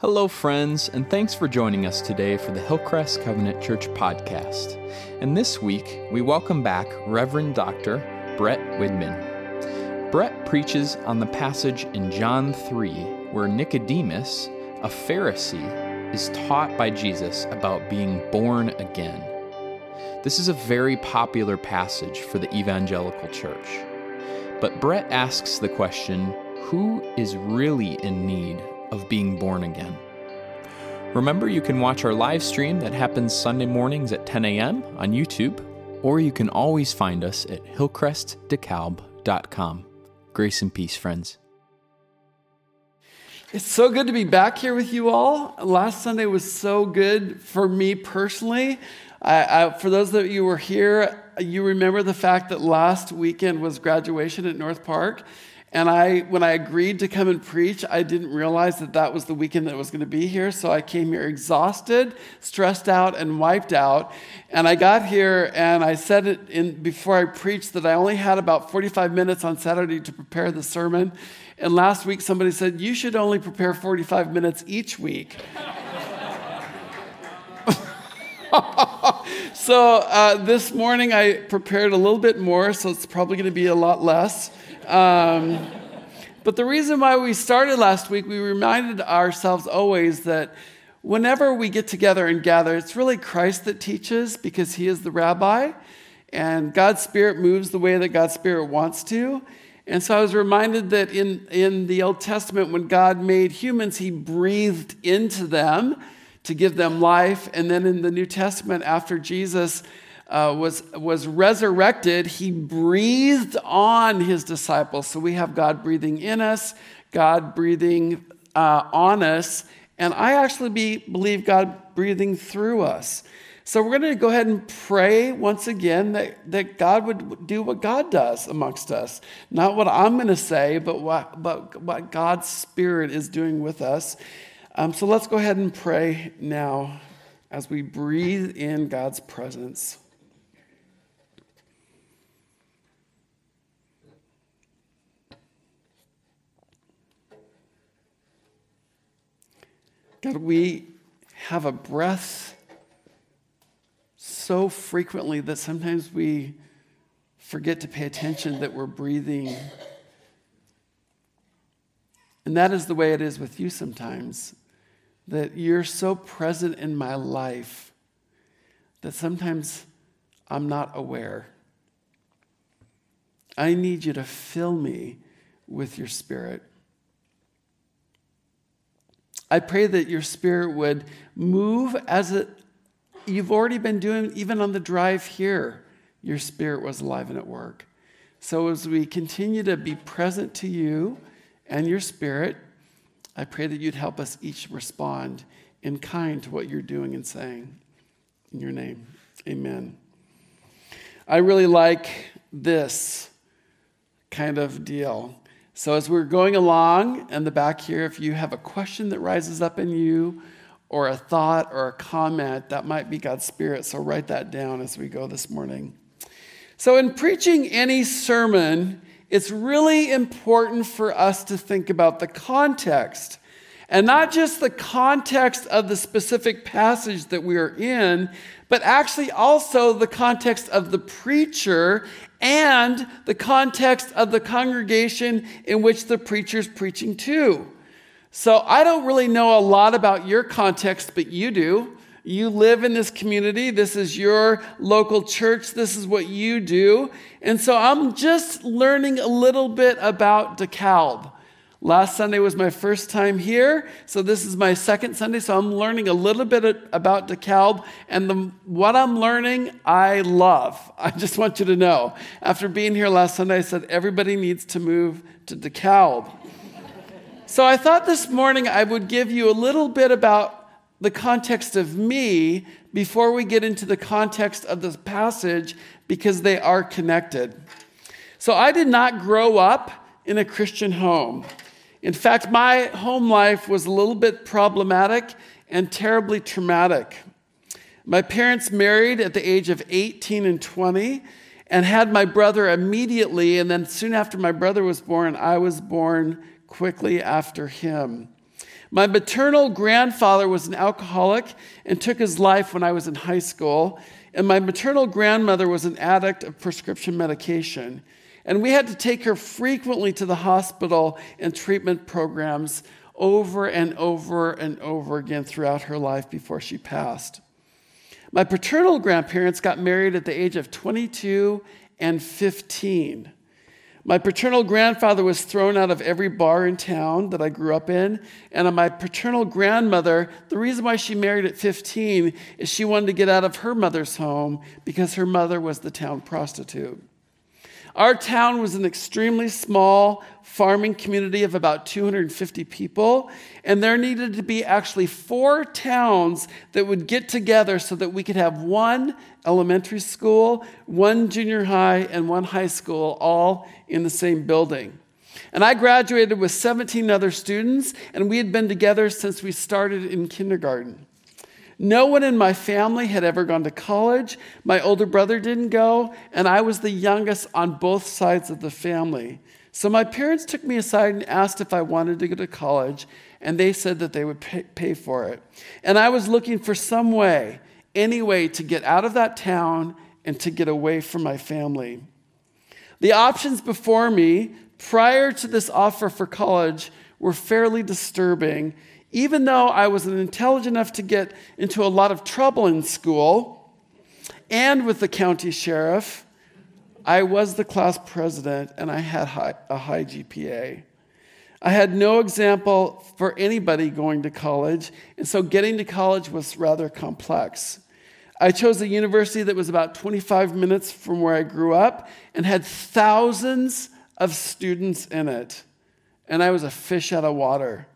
Hello, friends, and thanks for joining us today for the Hillcrest Covenant Church podcast. And this week, we welcome back Reverend Dr. Brett Widman. Brett preaches on the passage in John 3 where Nicodemus, a Pharisee, is taught by Jesus about being born again. This is a very popular passage for the evangelical church. But Brett asks the question who is really in need of being born again. Remember, you can watch our live stream that happens Sunday mornings at 10 a.m. on YouTube, or you can always find us at hillcrestdekalb.com. Grace and peace, friends. It's so good to be back here with you all. Last Sunday was so good for me personally. I, I, for those of you who were here, you remember the fact that last weekend was graduation at North Park. And I, when I agreed to come and preach, I didn't realize that that was the weekend that I was going to be here. So I came here exhausted, stressed out, and wiped out. And I got here and I said it in, before I preached that I only had about 45 minutes on Saturday to prepare the sermon. And last week somebody said, You should only prepare 45 minutes each week. so uh, this morning I prepared a little bit more, so it's probably going to be a lot less. Um, but the reason why we started last week, we reminded ourselves always that whenever we get together and gather, it's really Christ that teaches because he is the rabbi, and God's Spirit moves the way that God's Spirit wants to. And so I was reminded that in, in the Old Testament, when God made humans, he breathed into them to give them life. And then in the New Testament, after Jesus uh, was, was resurrected, he breathed on his disciples. So we have God breathing in us, God breathing uh, on us, and I actually be, believe God breathing through us. So we're going to go ahead and pray once again that, that God would do what God does amongst us. Not what I'm going to say, but what, but what God's Spirit is doing with us. Um, so let's go ahead and pray now as we breathe in God's presence. God, we have a breath so frequently that sometimes we forget to pay attention that we're breathing. And that is the way it is with you sometimes, that you're so present in my life that sometimes I'm not aware. I need you to fill me with your spirit. I pray that your spirit would move as it, you've already been doing, even on the drive here. Your spirit was alive and at work. So as we continue to be present to you and your spirit, I pray that you'd help us each respond in kind to what you're doing and saying. In your name, amen. I really like this kind of deal. So, as we're going along in the back here, if you have a question that rises up in you, or a thought or a comment, that might be God's Spirit. So, write that down as we go this morning. So, in preaching any sermon, it's really important for us to think about the context. And not just the context of the specific passage that we are in, but actually also the context of the preacher and the context of the congregation in which the preacher is preaching to. So I don't really know a lot about your context, but you do. You live in this community. This is your local church. This is what you do. And so I'm just learning a little bit about DeKalb. Last Sunday was my first time here, so this is my second Sunday. So I'm learning a little bit about DeKalb, and the, what I'm learning, I love. I just want you to know. After being here last Sunday, I said everybody needs to move to DeKalb. so I thought this morning I would give you a little bit about the context of me before we get into the context of this passage because they are connected. So I did not grow up in a Christian home. In fact, my home life was a little bit problematic and terribly traumatic. My parents married at the age of 18 and 20 and had my brother immediately. And then soon after my brother was born, I was born quickly after him. My maternal grandfather was an alcoholic and took his life when I was in high school. And my maternal grandmother was an addict of prescription medication. And we had to take her frequently to the hospital and treatment programs over and over and over again throughout her life before she passed. My paternal grandparents got married at the age of 22 and 15. My paternal grandfather was thrown out of every bar in town that I grew up in. And my paternal grandmother, the reason why she married at 15 is she wanted to get out of her mother's home because her mother was the town prostitute. Our town was an extremely small farming community of about 250 people, and there needed to be actually four towns that would get together so that we could have one elementary school, one junior high, and one high school all in the same building. And I graduated with 17 other students, and we had been together since we started in kindergarten. No one in my family had ever gone to college. My older brother didn't go, and I was the youngest on both sides of the family. So my parents took me aside and asked if I wanted to go to college, and they said that they would pay, for it. And I was looking for some way, any way, to get out of that town and to get away from my family. The options before me prior to this offer for college were fairly disturbing even though I was intelligent enough to get into a lot of trouble in school and with the county sheriff, I was the class president and I had high, a high GPA. I had no example for anybody going to college, and so getting to college was rather complex. I chose a university that was about 25 minutes from where I grew up and had thousands of students in it, and I was a fish out of water.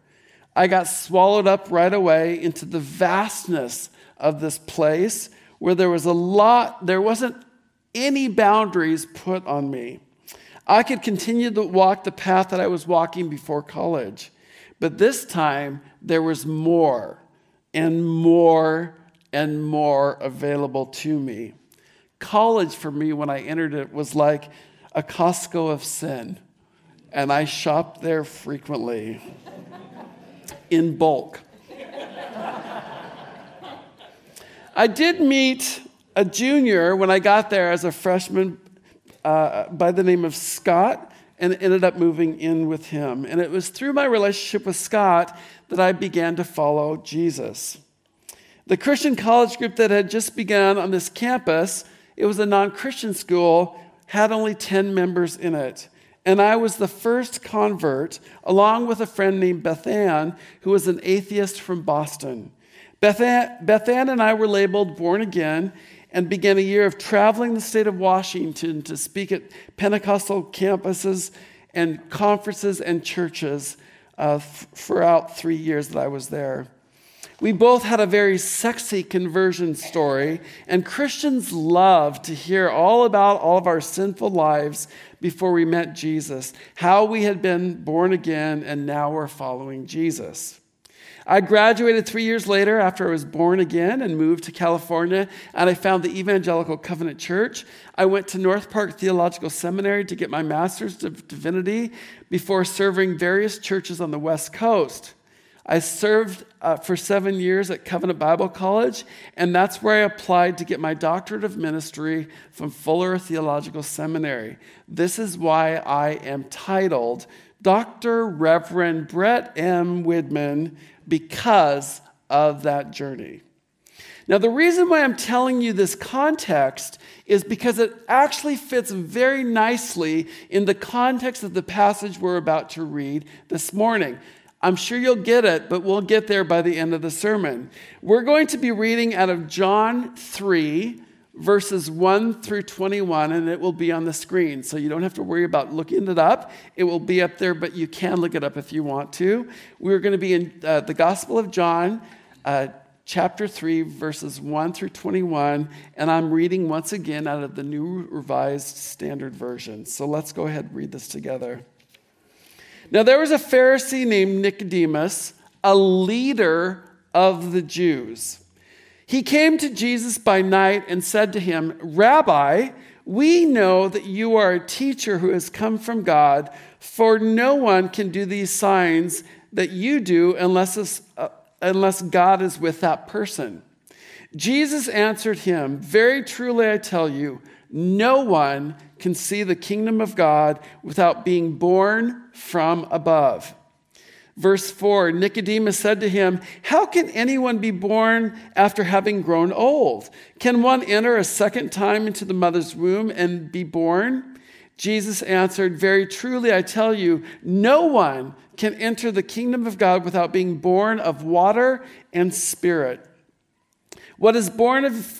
I got swallowed up right away into the vastness of this place where there was a lot, there wasn't any boundaries put on me. I could continue to walk the path that I was walking before college, but this time there was more and more and more available to me. College for me, when I entered it, was like a Costco of sin, and I shopped there frequently in bulk. I did meet a junior when I got there as a freshman uh, by the name of Scott and ended up moving in with him. And it was through my relationship with Scott that I began to follow Jesus. The Christian college group that had just begun on this campus, it was a non Christian school, had only 10 members in it and I was the first convert, along with a friend named Bethan, who was an atheist from Boston. Bethan, Bethan and I were labeled born again and began a year of traveling the state of Washington to speak at Pentecostal campuses and conferences and churches uh, f- throughout three years that I was there. We both had a very sexy conversion story, and Christians love to hear all about all of our sinful lives before we met Jesus, how we had been born again, and now we're following Jesus. I graduated three years later after I was born again and moved to California, and I found the Evangelical Covenant Church. I went to North Park Theological Seminary to get my master's of divinity before serving various churches on the West Coast. I served uh, for seven years at Covenant Bible College, and that's where I applied to get my doctorate of ministry from Fuller Theological Seminary. This is why I am titled Dr. Reverend Brett M. Widman because of that journey. Now, the reason why I'm telling you this context is because it actually fits very nicely in the context of the passage we're about to read this morning. I'm sure you'll get it, but we'll get there by the end of the sermon. We're going to be reading out of John 3, verses 1 through 21, and it will be on the screen. So you don't have to worry about looking it up. It will be up there, but you can look it up if you want to. We're going to be in uh, the Gospel of John, uh, chapter 3, verses 1 through 21, and I'm reading once again out of the New Revised Standard Version. So let's go ahead and read this together. Now, there was a Pharisee named Nicodemus, a leader of the Jews. He came to Jesus by night and said to him, Rabbi, we know that you are a teacher who has come from God, for no one can do these signs that you do unless, uh, unless God is with that person. Jesus answered him, Very truly I tell you, no one can see the kingdom of God without being born from above. Verse 4 Nicodemus said to him, How can anyone be born after having grown old? Can one enter a second time into the mother's womb and be born? Jesus answered, Very truly, I tell you, no one can enter the kingdom of God without being born of water and spirit. What is born of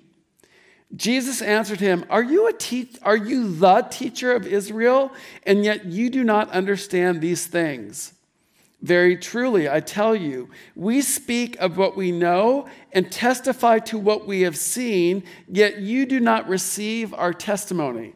Jesus answered him, Are you, a te- are you the teacher of Israel, and yet you do not understand these things? Very truly, I tell you, we speak of what we know and testify to what we have seen, yet you do not receive our testimony.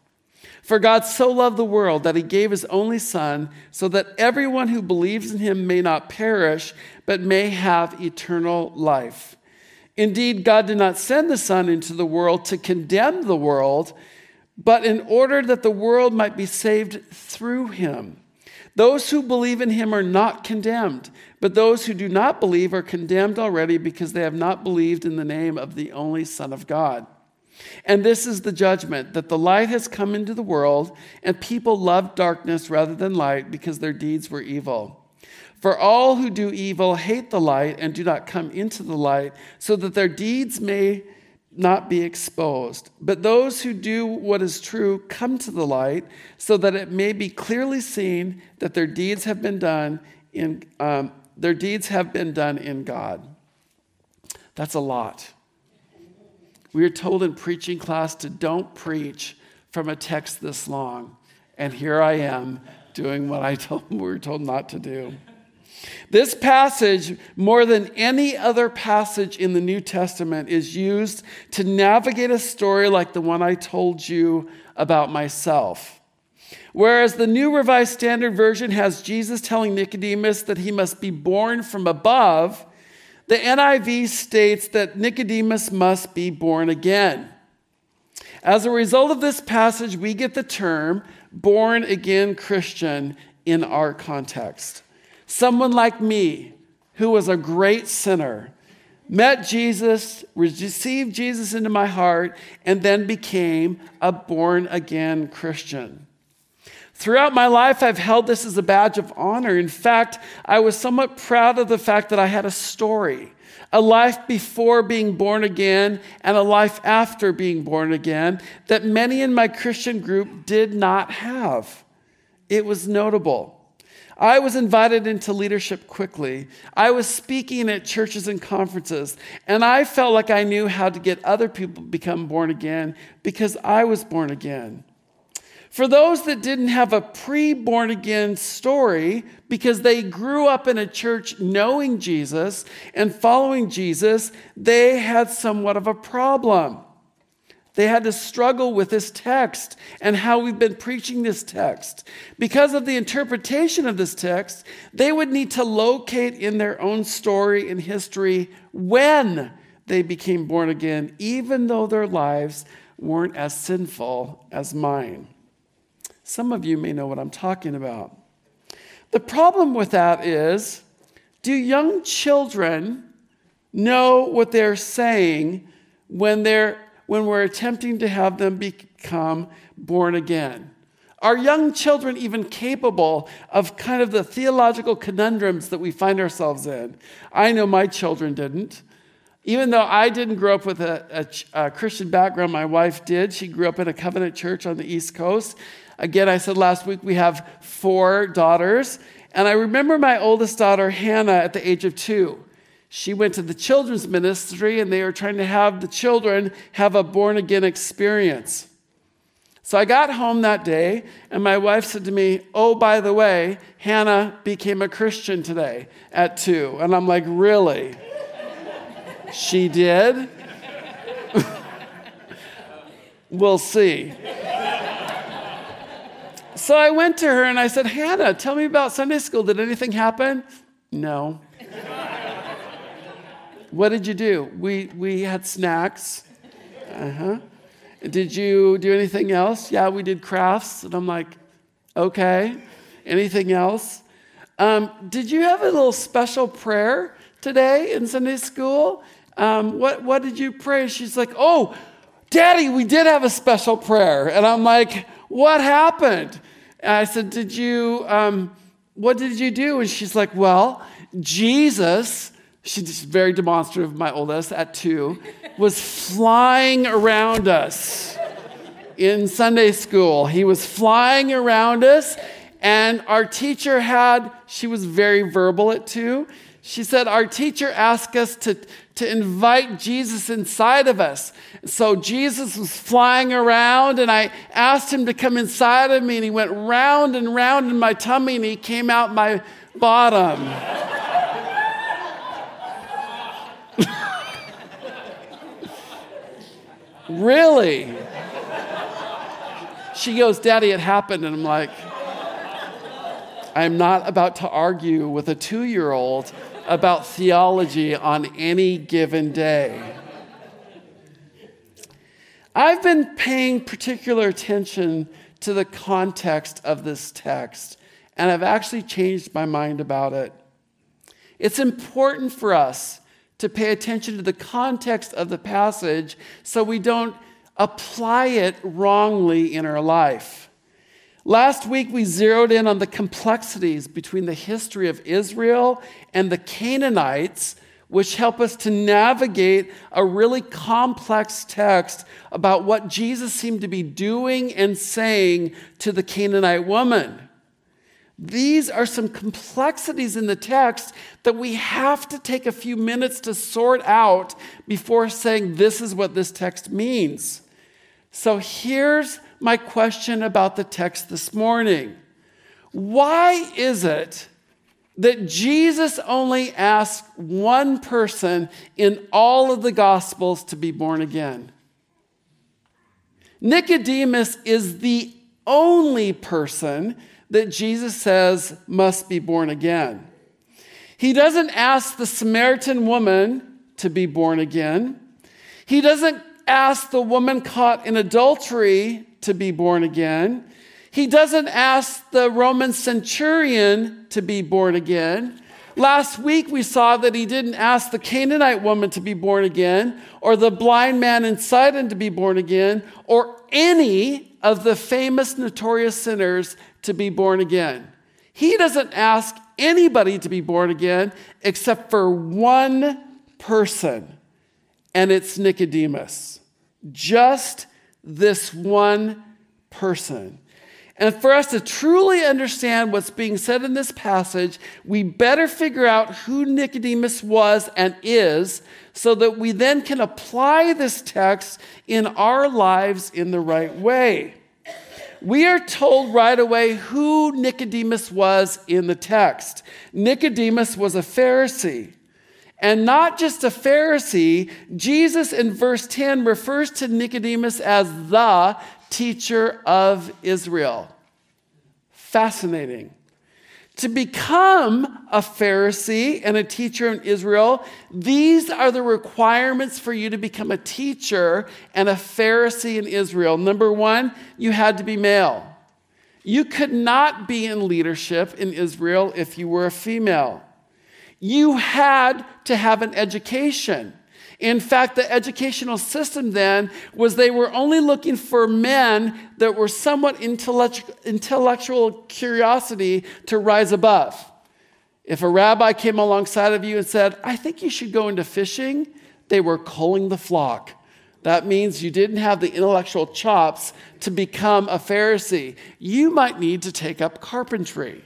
For God so loved the world that he gave his only Son, so that everyone who believes in him may not perish, but may have eternal life. Indeed, God did not send the Son into the world to condemn the world, but in order that the world might be saved through him. Those who believe in him are not condemned, but those who do not believe are condemned already because they have not believed in the name of the only Son of God. And this is the judgment that the light has come into the world, and people love darkness rather than light because their deeds were evil. For all who do evil hate the light and do not come into the light, so that their deeds may not be exposed. But those who do what is true come to the light, so that it may be clearly seen that their deeds have been done in um, their deeds have been done in God. That's a lot. We are told in preaching class to don't preach from a text this long. And here I am doing what I told, we were told not to do. This passage, more than any other passage in the New Testament, is used to navigate a story like the one I told you about myself. Whereas the New Revised Standard Version has Jesus telling Nicodemus that he must be born from above, the NIV states that Nicodemus must be born again. As a result of this passage, we get the term born again Christian in our context. Someone like me, who was a great sinner, met Jesus, received Jesus into my heart, and then became a born again Christian. Throughout my life, I've held this as a badge of honor. In fact, I was somewhat proud of the fact that I had a story a life before being born again and a life after being born again that many in my Christian group did not have. It was notable. I was invited into leadership quickly. I was speaking at churches and conferences, and I felt like I knew how to get other people to become born again because I was born again. For those that didn't have a pre born again story because they grew up in a church knowing Jesus and following Jesus, they had somewhat of a problem. They had to struggle with this text and how we've been preaching this text. Because of the interpretation of this text, they would need to locate in their own story and history when they became born again, even though their lives weren't as sinful as mine. Some of you may know what I'm talking about. The problem with that is do young children know what they're saying when, they're, when we're attempting to have them become born again? Are young children even capable of kind of the theological conundrums that we find ourselves in? I know my children didn't. Even though I didn't grow up with a, a, a Christian background, my wife did. She grew up in a covenant church on the East Coast. Again, I said last week we have four daughters. And I remember my oldest daughter, Hannah, at the age of two. She went to the children's ministry and they were trying to have the children have a born again experience. So I got home that day and my wife said to me, Oh, by the way, Hannah became a Christian today at two. And I'm like, Really? she did? we'll see. So I went to her and I said, Hannah, tell me about Sunday school. Did anything happen? No. what did you do? We, we had snacks. Uh huh. Did you do anything else? Yeah, we did crafts. And I'm like, okay. Anything else? Um, did you have a little special prayer today in Sunday school? Um, what, what did you pray? She's like, oh, Daddy, we did have a special prayer. And I'm like, what happened? I said, Did you, um, what did you do? And she's like, Well, Jesus, she's very demonstrative, my oldest at two, was flying around us in Sunday school. He was flying around us, and our teacher had, she was very verbal at two. She said, Our teacher asked us to, to invite Jesus inside of us. So Jesus was flying around, and I asked him to come inside of me, and he went round and round in my tummy, and he came out my bottom. really? She goes, Daddy, it happened. And I'm like, I'm not about to argue with a two year old about theology on any given day. I've been paying particular attention to the context of this text, and I've actually changed my mind about it. It's important for us to pay attention to the context of the passage so we don't apply it wrongly in our life. Last week, we zeroed in on the complexities between the history of Israel and the Canaanites, which help us to navigate a really complex text about what Jesus seemed to be doing and saying to the Canaanite woman. These are some complexities in the text that we have to take a few minutes to sort out before saying this is what this text means. So here's my question about the text this morning Why is it that Jesus only asks one person in all of the Gospels to be born again? Nicodemus is the only person that Jesus says must be born again. He doesn't ask the Samaritan woman to be born again. He doesn't ask the woman caught in adultery to be born again. He doesn't ask the Roman centurion to be born again. Last week we saw that he didn't ask the Canaanite woman to be born again, or the blind man in Sidon to be born again, or any of the famous notorious sinners to be born again. He doesn't ask anybody to be born again except for one person, and it's Nicodemus. Just this one person. And for us to truly understand what's being said in this passage, we better figure out who Nicodemus was and is so that we then can apply this text in our lives in the right way. We are told right away who Nicodemus was in the text. Nicodemus was a Pharisee. And not just a Pharisee, Jesus in verse 10 refers to Nicodemus as the teacher of Israel. Fascinating. To become a Pharisee and a teacher in Israel, these are the requirements for you to become a teacher and a Pharisee in Israel. Number one, you had to be male. You could not be in leadership in Israel if you were a female you had to have an education. In fact, the educational system then was they were only looking for men that were somewhat intellectual curiosity to rise above. If a rabbi came alongside of you and said, I think you should go into fishing, they were culling the flock. That means you didn't have the intellectual chops to become a Pharisee. You might need to take up carpentry.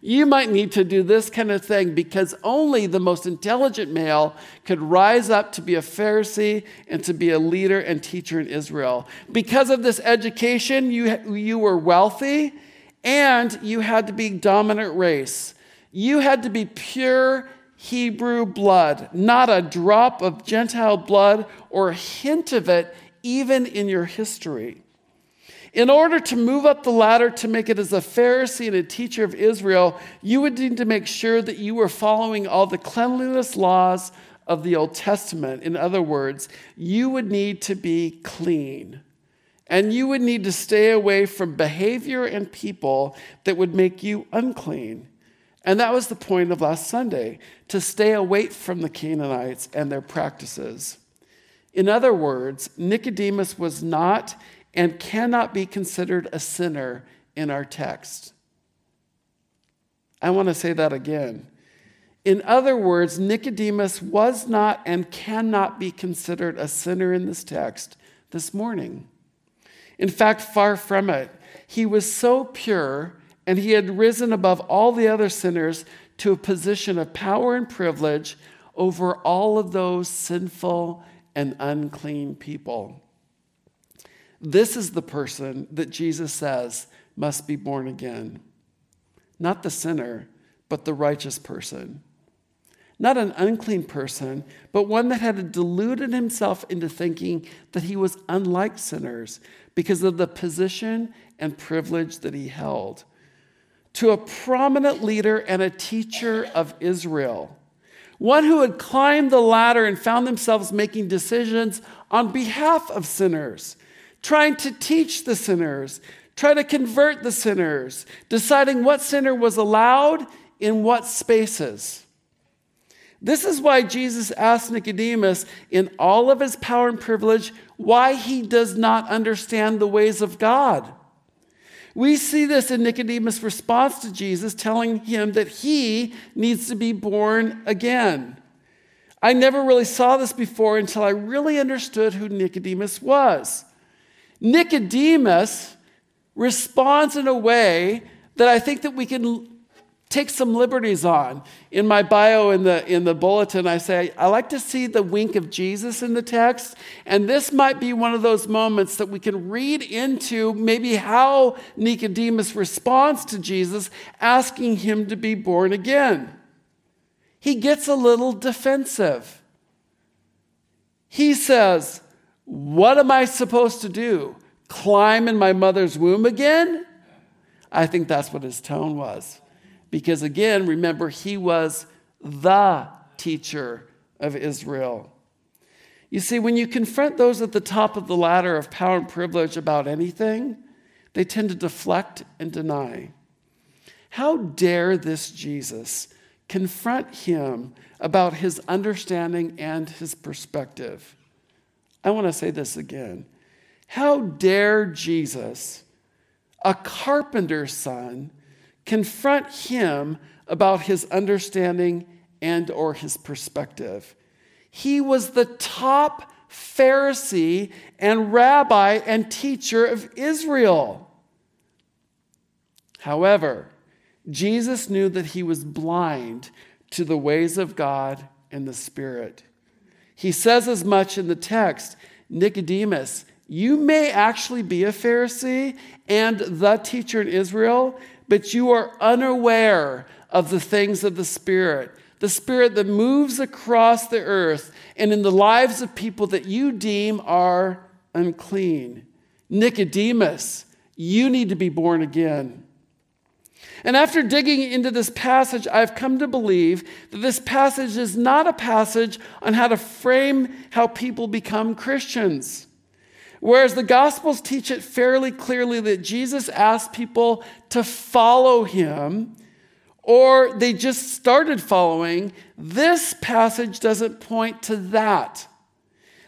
You might need to do this kind of thing because only the most intelligent male could rise up to be a Pharisee and to be a leader and teacher in Israel. Because of this education, you, you were wealthy and you had to be dominant race. You had to be pure Hebrew blood, not a drop of Gentile blood or a hint of it, even in your history. In order to move up the ladder to make it as a Pharisee and a teacher of Israel, you would need to make sure that you were following all the cleanliness laws of the Old Testament. In other words, you would need to be clean. And you would need to stay away from behavior and people that would make you unclean. And that was the point of last Sunday to stay away from the Canaanites and their practices. In other words, Nicodemus was not and cannot be considered a sinner in our text. I want to say that again. In other words, Nicodemus was not and cannot be considered a sinner in this text this morning. In fact, far from it. He was so pure and he had risen above all the other sinners to a position of power and privilege over all of those sinful and unclean people. This is the person that Jesus says must be born again. Not the sinner, but the righteous person. Not an unclean person, but one that had deluded himself into thinking that he was unlike sinners because of the position and privilege that he held. To a prominent leader and a teacher of Israel, one who had climbed the ladder and found themselves making decisions on behalf of sinners trying to teach the sinners, trying to convert the sinners, deciding what sinner was allowed in what spaces. This is why Jesus asked Nicodemus, in all of his power and privilege, why he does not understand the ways of God. We see this in Nicodemus' response to Jesus, telling him that he needs to be born again. I never really saw this before until I really understood who Nicodemus was. Nicodemus responds in a way that I think that we can take some liberties on. In my bio in the, in the bulletin, I say, I like to see the wink of Jesus in the text. And this might be one of those moments that we can read into maybe how Nicodemus responds to Jesus, asking him to be born again. He gets a little defensive. He says, what am I supposed to do? Climb in my mother's womb again? I think that's what his tone was. Because again, remember, he was the teacher of Israel. You see, when you confront those at the top of the ladder of power and privilege about anything, they tend to deflect and deny. How dare this Jesus confront him about his understanding and his perspective? I want to say this again. How dare Jesus, a carpenter's son, confront him about his understanding and or his perspective? He was the top Pharisee and rabbi and teacher of Israel. However, Jesus knew that he was blind to the ways of God and the Spirit. He says as much in the text Nicodemus, you may actually be a Pharisee and the teacher in Israel, but you are unaware of the things of the Spirit, the Spirit that moves across the earth and in the lives of people that you deem are unclean. Nicodemus, you need to be born again. And after digging into this passage, I've come to believe that this passage is not a passage on how to frame how people become Christians. Whereas the Gospels teach it fairly clearly that Jesus asked people to follow him, or they just started following, this passage doesn't point to that.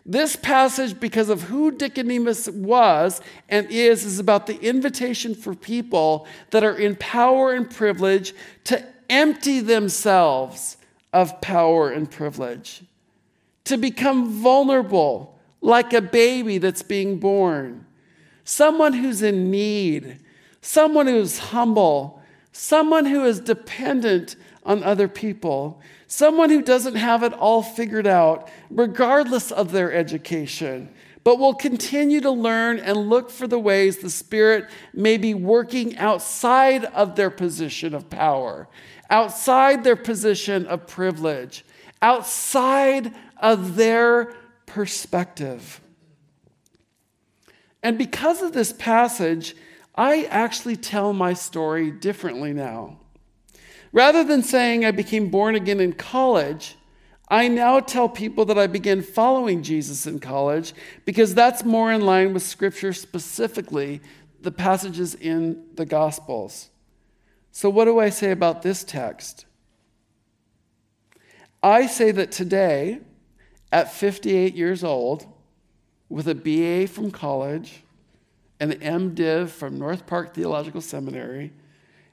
This passage, because of who Nicodemus was and is, is about the invitation for people that are in power and privilege to empty themselves of power and privilege, to become vulnerable, like a baby that's being born, someone who's in need, someone who's humble, someone who is dependent on other people, someone who doesn't have it all figured out, regardless of their education, but will continue to learn and look for the ways the Spirit may be working outside of their position of power, outside their position of privilege, outside of their perspective. And because of this passage, I actually tell my story differently now. Rather than saying I became born again in college, I now tell people that I began following Jesus in college because that's more in line with Scripture, specifically the passages in the Gospels. So, what do I say about this text? I say that today, at 58 years old, with a BA from college, and an MDiv from North Park Theological Seminary,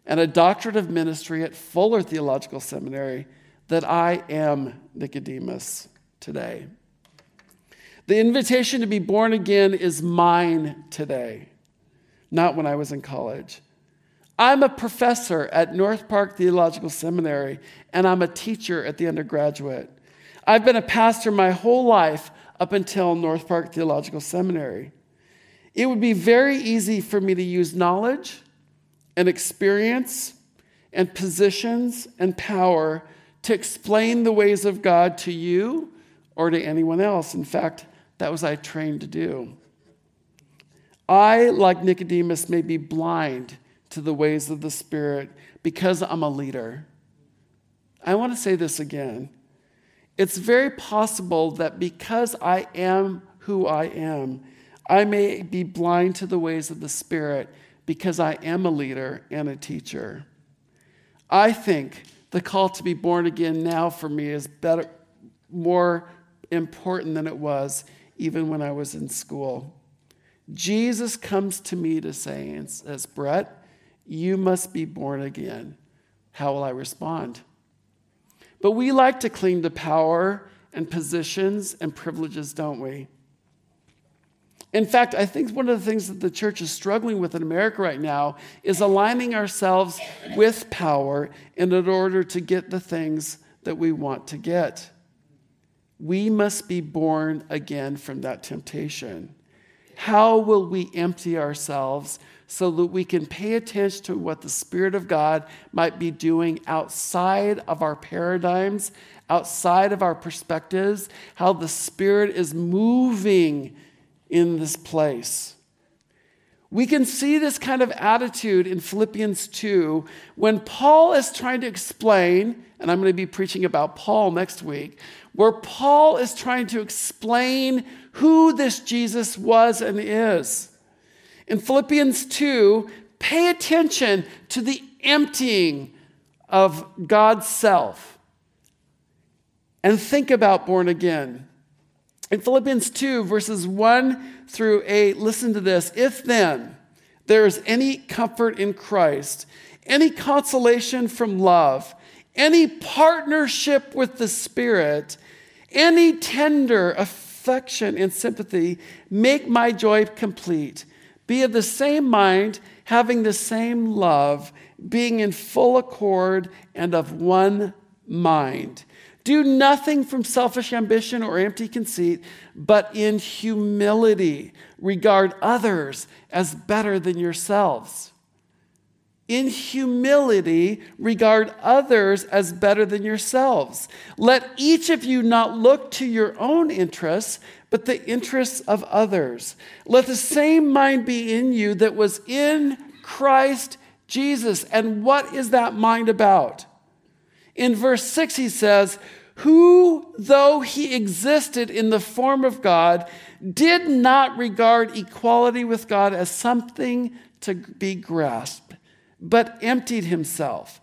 and a doctorate of ministry at Fuller Theological Seminary, that I am Nicodemus today. The invitation to be born again is mine today, not when I was in college. I'm a professor at North Park Theological Seminary, and I'm a teacher at the undergraduate. I've been a pastor my whole life up until North Park Theological Seminary. It would be very easy for me to use knowledge and experience and positions and power to explain the ways of God to you or to anyone else. In fact, that was I trained to do. I, like Nicodemus, may be blind to the ways of the Spirit because I'm a leader. I want to say this again. It's very possible that because I am who I am, I may be blind to the ways of the Spirit because I am a leader and a teacher. I think the call to be born again now for me is better, more important than it was even when I was in school. Jesus comes to me to say and says, Brett, you must be born again. How will I respond? But we like to cling to power and positions and privileges, don't we? In fact, I think one of the things that the church is struggling with in America right now is aligning ourselves with power in order to get the things that we want to get. We must be born again from that temptation. How will we empty ourselves so that we can pay attention to what the Spirit of God might be doing outside of our paradigms, outside of our perspectives, how the Spirit is moving in this place. We can see this kind of attitude in Philippians 2 when Paul is trying to explain, and I'm going to be preaching about Paul next week, where Paul is trying to explain who this Jesus was and is. In Philippians 2, pay attention to the emptying of God's self and think about born again. In Philippians 2, verses 1 through 8, listen to this. If then there is any comfort in Christ, any consolation from love, any partnership with the Spirit, any tender affection and sympathy, make my joy complete. Be of the same mind, having the same love, being in full accord and of one mind. Do nothing from selfish ambition or empty conceit, but in humility regard others as better than yourselves. In humility, regard others as better than yourselves. Let each of you not look to your own interests, but the interests of others. Let the same mind be in you that was in Christ Jesus. And what is that mind about? In verse 6, he says, Who, though he existed in the form of God, did not regard equality with God as something to be grasped, but emptied himself,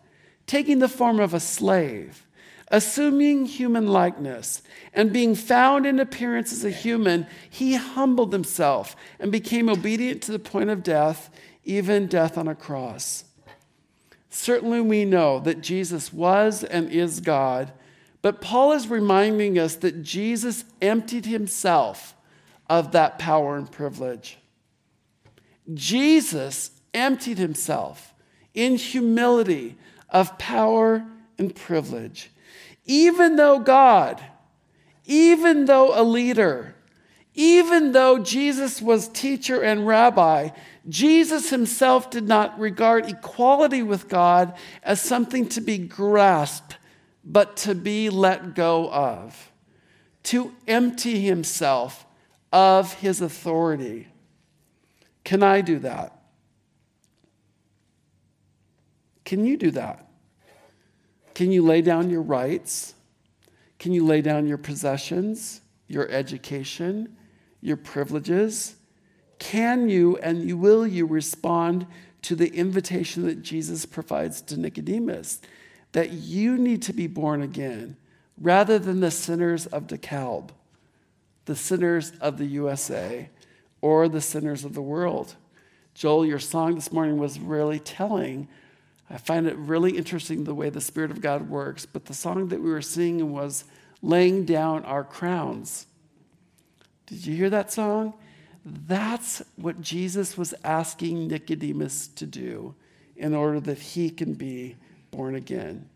taking the form of a slave, assuming human likeness, and being found in appearance as a human, he humbled himself and became obedient to the point of death, even death on a cross. Certainly, we know that Jesus was and is God, but Paul is reminding us that Jesus emptied himself of that power and privilege. Jesus emptied himself in humility of power and privilege. Even though God, even though a leader, even though Jesus was teacher and rabbi, Jesus himself did not regard equality with God as something to be grasped, but to be let go of, to empty himself of his authority. Can I do that? Can you do that? Can you lay down your rights? Can you lay down your possessions, your education, your privileges? Can you and will you respond to the invitation that Jesus provides to Nicodemus that you need to be born again rather than the sinners of DeKalb, the sinners of the USA, or the sinners of the world? Joel, your song this morning was really telling. I find it really interesting the way the Spirit of God works, but the song that we were singing was laying down our crowns. Did you hear that song? That's what Jesus was asking Nicodemus to do in order that he can be born again.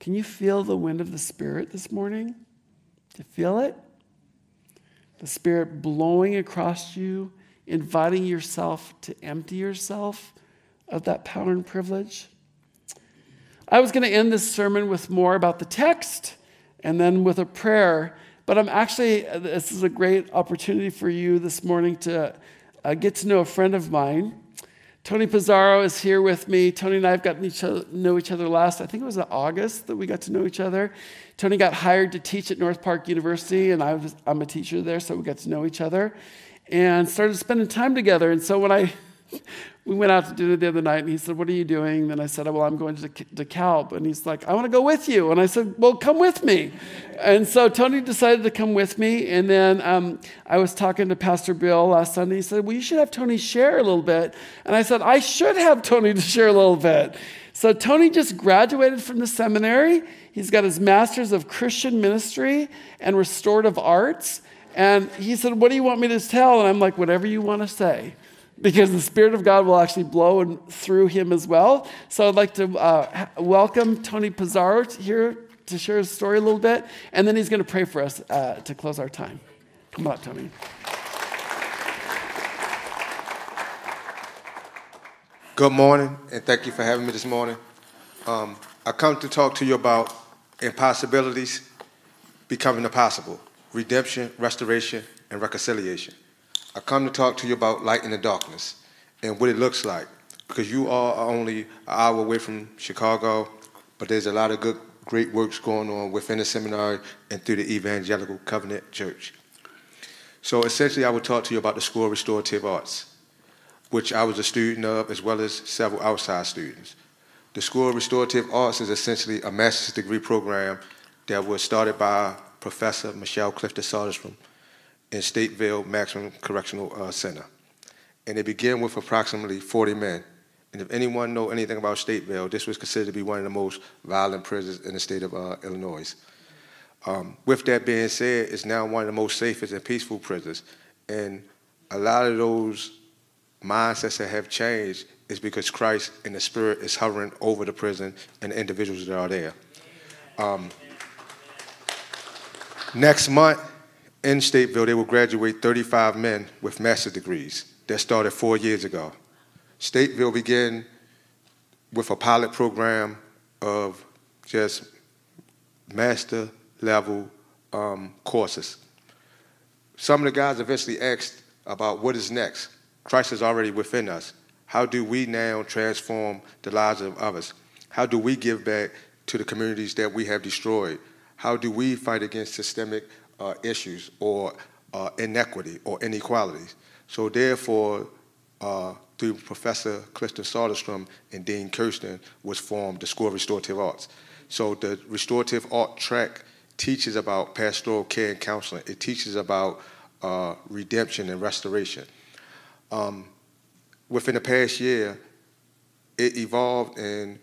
Can you feel the wind of the Spirit this morning? Do you feel it? The Spirit blowing across you, inviting yourself to empty yourself of that power and privilege. I was going to end this sermon with more about the text and then with a prayer. But I'm actually, this is a great opportunity for you this morning to uh, get to know a friend of mine. Tony Pizarro is here with me. Tony and I have gotten each other, know each other last, I think it was in August that we got to know each other. Tony got hired to teach at North Park University, and I was, I'm a teacher there, so we got to know each other and started spending time together. And so when I we went out to dinner the other night and he said, What are you doing? And I said, Well, I'm going to DeKalb. And he's like, I want to go with you. And I said, Well, come with me. And so Tony decided to come with me. And then um, I was talking to Pastor Bill last Sunday. He said, Well, you should have Tony share a little bit. And I said, I should have Tony to share a little bit. So Tony just graduated from the seminary. He's got his master's of Christian ministry and restorative arts. And he said, What do you want me to tell? And I'm like, Whatever you want to say because the Spirit of God will actually blow through him as well. So I'd like to uh, welcome Tony Pizarro here to share his story a little bit, and then he's going to pray for us uh, to close our time. Come on, Tony. Good morning, and thank you for having me this morning. Um, I come to talk to you about impossibilities becoming the possible, redemption, restoration, and reconciliation. I come to talk to you about light in the darkness and what it looks like because you are only an hour away from Chicago, but there's a lot of good, great works going on within the seminary and through the Evangelical Covenant Church. So essentially, I will talk to you about the School of Restorative Arts, which I was a student of, as well as several outside students. The School of Restorative Arts is essentially a master's degree program that was started by Professor Michelle Clifton Soderstrom in Stateville Maximum Correctional uh, Center. And it began with approximately 40 men. And if anyone know anything about Stateville, this was considered to be one of the most violent prisons in the state of uh, Illinois. Um, with that being said, it's now one of the most safest and peaceful prisons. And a lot of those mindsets that have changed is because Christ and the Spirit is hovering over the prison and the individuals that are there. Um, next month, in Stateville, they will graduate 35 men with master's degrees. That started four years ago. Stateville began with a pilot program of just master level um, courses. Some of the guys eventually asked about what is next. Christ is already within us. How do we now transform the lives of others? How do we give back to the communities that we have destroyed? How do we fight against systemic uh, issues or uh, inequity or inequalities. So therefore, uh, through Professor Kristen Soderstrom and Dean Kirsten was formed the School of Restorative Arts. So the restorative art track teaches about pastoral care and counseling. It teaches about uh, redemption and restoration. Um, within the past year, it evolved and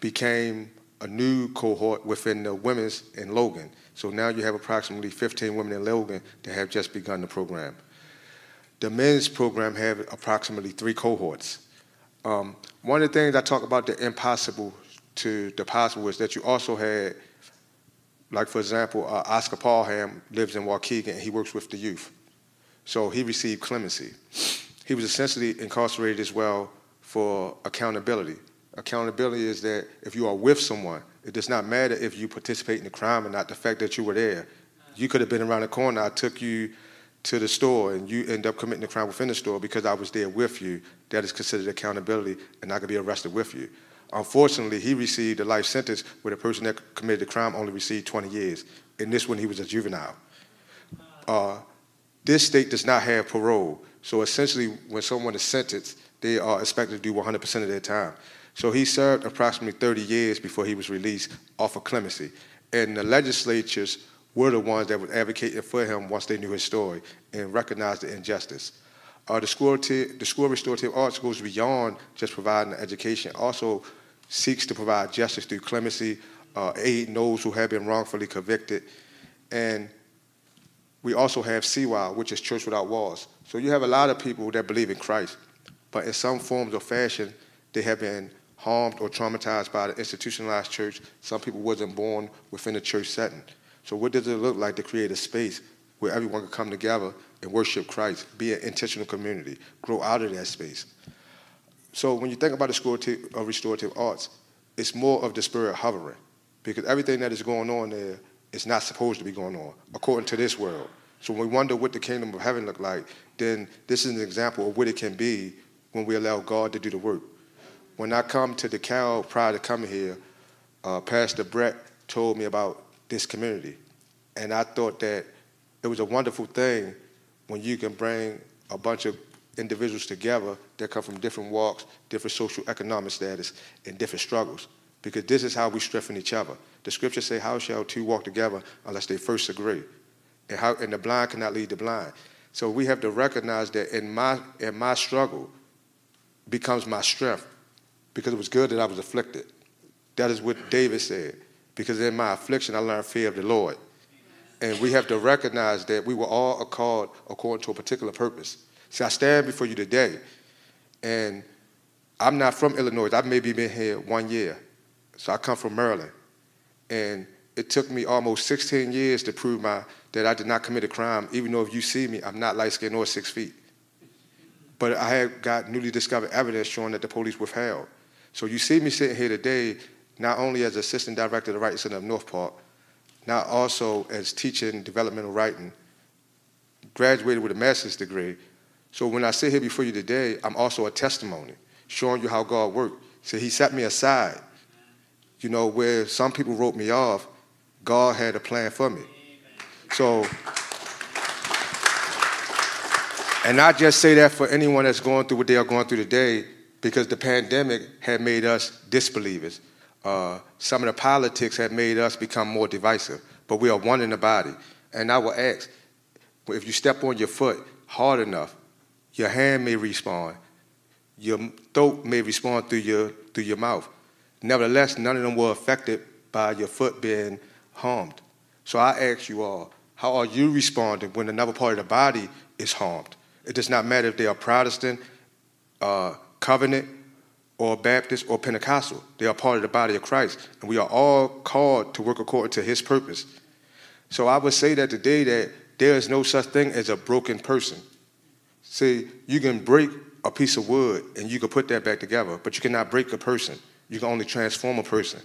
became a new cohort within the women's in Logan. So now you have approximately 15 women in Logan that have just begun the program. The men's program have approximately three cohorts. Um, one of the things I talk about the impossible to the possible is that you also had, like for example, uh, Oscar Paulham lives in Waukegan and he works with the youth. So he received clemency. He was essentially incarcerated as well for accountability. Accountability is that if you are with someone, it does not matter if you participate in the crime or not, the fact that you were there. You could have been around the corner. I took you to the store and you end up committing the crime within the store because I was there with you. That is considered accountability and I could be arrested with you. Unfortunately, he received a life sentence where the person that committed the crime only received 20 years. In this one, he was a juvenile. Uh, this state does not have parole. So essentially, when someone is sentenced, they are expected to do 100% of their time. So he served approximately 30 years before he was released off of clemency. And the legislatures were the ones that were advocating for him once they knew his story and recognized the injustice. Uh, the, school the School of Restorative Arts goes beyond just providing education, also seeks to provide justice through clemency, uh, aid those who have been wrongfully convicted. And we also have CWOW, which is Church Without Walls. So you have a lot of people that believe in Christ, but in some forms or fashion, they have been harmed or traumatized by the institutionalized church. Some people wasn't born within a church setting. So what does it look like to create a space where everyone can come together and worship Christ, be an intentional community, grow out of that space? So when you think about the school of restorative arts, it's more of the spirit hovering because everything that is going on there is not supposed to be going on according to this world. So when we wonder what the kingdom of heaven look like, then this is an example of what it can be when we allow God to do the work. When I come to DeKalb prior to coming here, uh, Pastor Brett told me about this community. And I thought that it was a wonderful thing when you can bring a bunch of individuals together that come from different walks, different social economic status, and different struggles. Because this is how we strengthen each other. The scriptures say, How shall two walk together unless they first agree? And, how, and the blind cannot lead the blind. So we have to recognize that in my, in my struggle becomes my strength because it was good that I was afflicted. That is what David said. Because in my affliction, I learned fear of the Lord. And we have to recognize that we were all called according to a particular purpose. See, I stand before you today, and I'm not from Illinois. I've maybe been here one year. So I come from Maryland. And it took me almost 16 years to prove my, that I did not commit a crime, even though if you see me, I'm not light skinned or six feet. But I had got newly discovered evidence showing that the police withheld. So you see me sitting here today, not only as assistant director of the Writing Center of North Park, now also as teaching developmental writing, graduated with a master's degree. So when I sit here before you today, I'm also a testimony, showing you how God worked. So he set me aside. You know, where some people wrote me off, God had a plan for me. So, and I just say that for anyone that's going through what they are going through today, because the pandemic had made us disbelievers. Uh, some of the politics had made us become more divisive, but we are one in the body. And I will ask, if you step on your foot hard enough, your hand may respond, your throat may respond through your, through your mouth. Nevertheless, none of them were affected by your foot being harmed. So I ask you all, how are you responding when another part of the body is harmed? It does not matter if they are Protestant, uh, covenant, or Baptist or Pentecostal. They are part of the body of Christ. And we are all called to work according to his purpose. So I would say that today that there is no such thing as a broken person. See, you can break a piece of wood and you can put that back together, but you cannot break a person. You can only transform a person.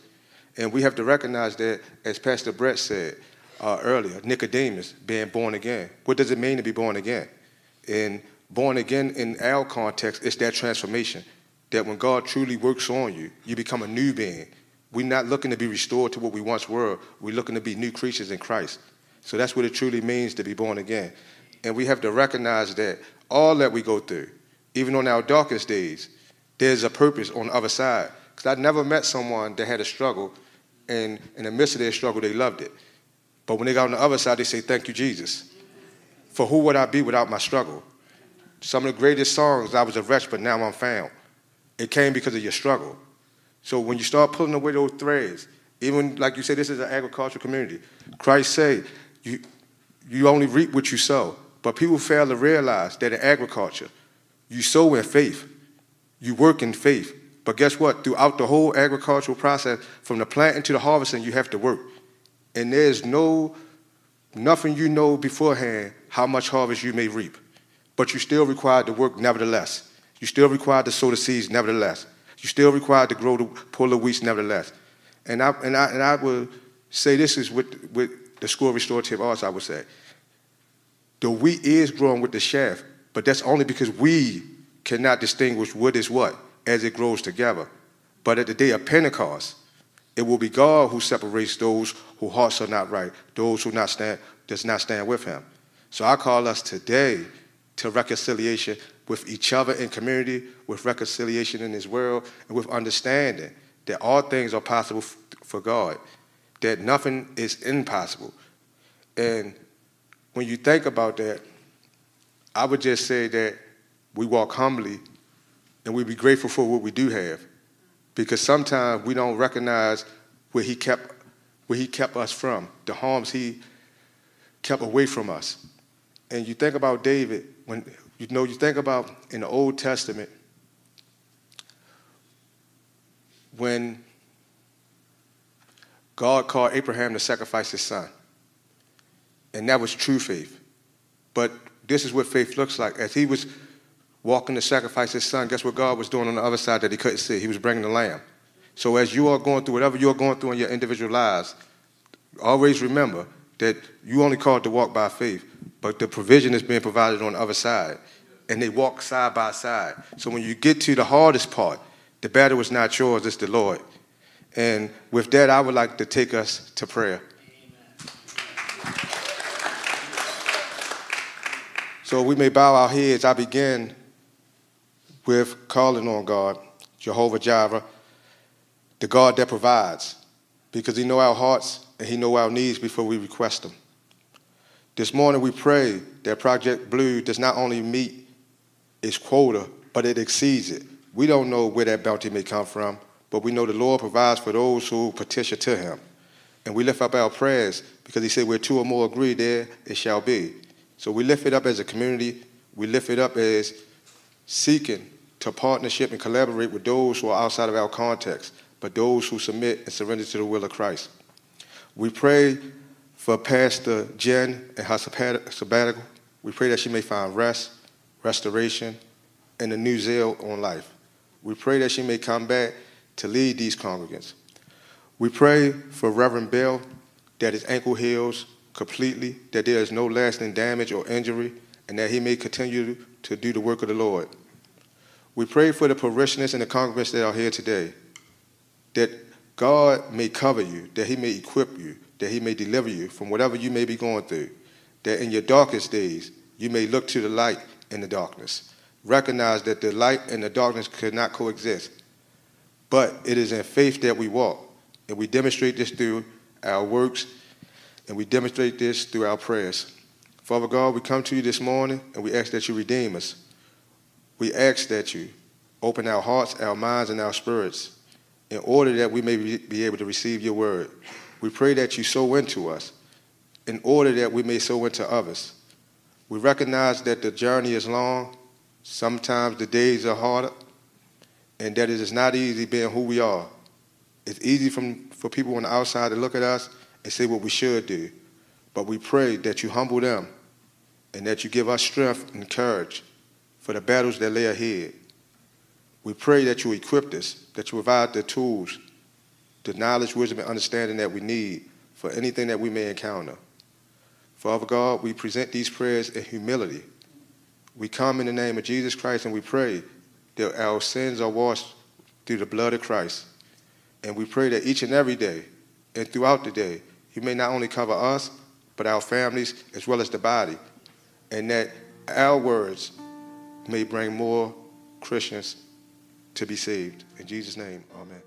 And we have to recognize that, as Pastor Brett said uh, earlier, Nicodemus being born again. What does it mean to be born again? And born again in our context, it's that transformation. That when God truly works on you, you become a new being. We're not looking to be restored to what we once were. We're looking to be new creatures in Christ. So that's what it truly means to be born again. And we have to recognize that all that we go through, even on our darkest days, there's a purpose on the other side. Because I never met someone that had a struggle, and in the midst of their struggle, they loved it. But when they got on the other side, they say, Thank you, Jesus. For who would I be without my struggle? Some of the greatest songs, I was a wretch, but now I'm found. It came because of your struggle. So when you start pulling away those threads Even like you said, this is an agricultural community. Christ said, you, you only reap what you sow. But people fail to realize that in agriculture, you sow in faith, you work in faith. But guess what? Throughout the whole agricultural process, from the planting to the harvesting, you have to work. And there's no nothing you know beforehand how much harvest you may reap. But you're still required to work nevertheless. You're still required to sow the seeds nevertheless. You're still required to grow the pull the weeds nevertheless. And I and I and I would say this is with with the school of restorative arts, I would say. The wheat is growing with the shaft, but that's only because we cannot distinguish what is what as it grows together. But at the day of Pentecost, it will be God who separates those whose hearts are not right, those who not stand, does not stand with him. So I call us today to reconciliation with each other in community, with reconciliation in this world, and with understanding that all things are possible for God, that nothing is impossible. And when you think about that, I would just say that we walk humbly and we be grateful for what we do have. Because sometimes we don't recognize where he kept where he kept us from, the harms he kept away from us. And you think about David, when you know you think about in the Old Testament, when God called Abraham to sacrifice his son. And that was true faith. But this is what faith looks like. As he was walking to sacrifice his son, guess what God was doing on the other side that he couldn't see? He was bringing the lamb. So as you are going through whatever you're going through in your individual lives, always remember that you only called to walk by faith, but the provision is being provided on the other side. And they walk side by side. So when you get to the hardest part, the battle is not yours, it's the Lord. And with that, I would like to take us to prayer. So we may bow our heads. I begin with calling on God, Jehovah Jireh, the God that provides, because He know our hearts and He know our needs before we request them. This morning we pray that Project Blue does not only meet its quota, but it exceeds it. We don't know where that bounty may come from, but we know the Lord provides for those who petition to Him. And we lift up our prayers because He said, Where two or more agree, there it shall be. So we lift it up as a community. We lift it up as seeking to partnership and collaborate with those who are outside of our context, but those who submit and surrender to the will of Christ. We pray for Pastor Jen and her sabbatical. We pray that she may find rest, restoration, and a new zeal on life. We pray that she may come back to lead these congregants. We pray for Reverend Bill that his ankle heals completely, that there is no lasting damage or injury, and that he may continue to do the work of the Lord. We pray for the parishioners and the congregants that are here today, that God may cover you, that He may equip you, that He may deliver you from whatever you may be going through, that in your darkest days you may look to the light in the darkness. Recognize that the light and the darkness could not coexist, but it is in faith that we walk, and we demonstrate this through our works, and we demonstrate this through our prayers. Father God, we come to you this morning, and we ask that you redeem us we ask that you open our hearts, our minds, and our spirits in order that we may be able to receive your word. We pray that you sow into us in order that we may sow into others. We recognize that the journey is long, sometimes the days are harder, and that it is not easy being who we are. It's easy from, for people on the outside to look at us and say what we should do. But we pray that you humble them and that you give us strength and courage for the battles that lay ahead. We pray that you equip us, that you provide the tools, the knowledge, wisdom, and understanding that we need for anything that we may encounter. Father God, we present these prayers in humility. We come in the name of Jesus Christ and we pray that our sins are washed through the blood of Christ. And we pray that each and every day and throughout the day, you may not only cover us, but our families as well as the body. And that our words may bring more Christians to be saved. In Jesus' name, amen.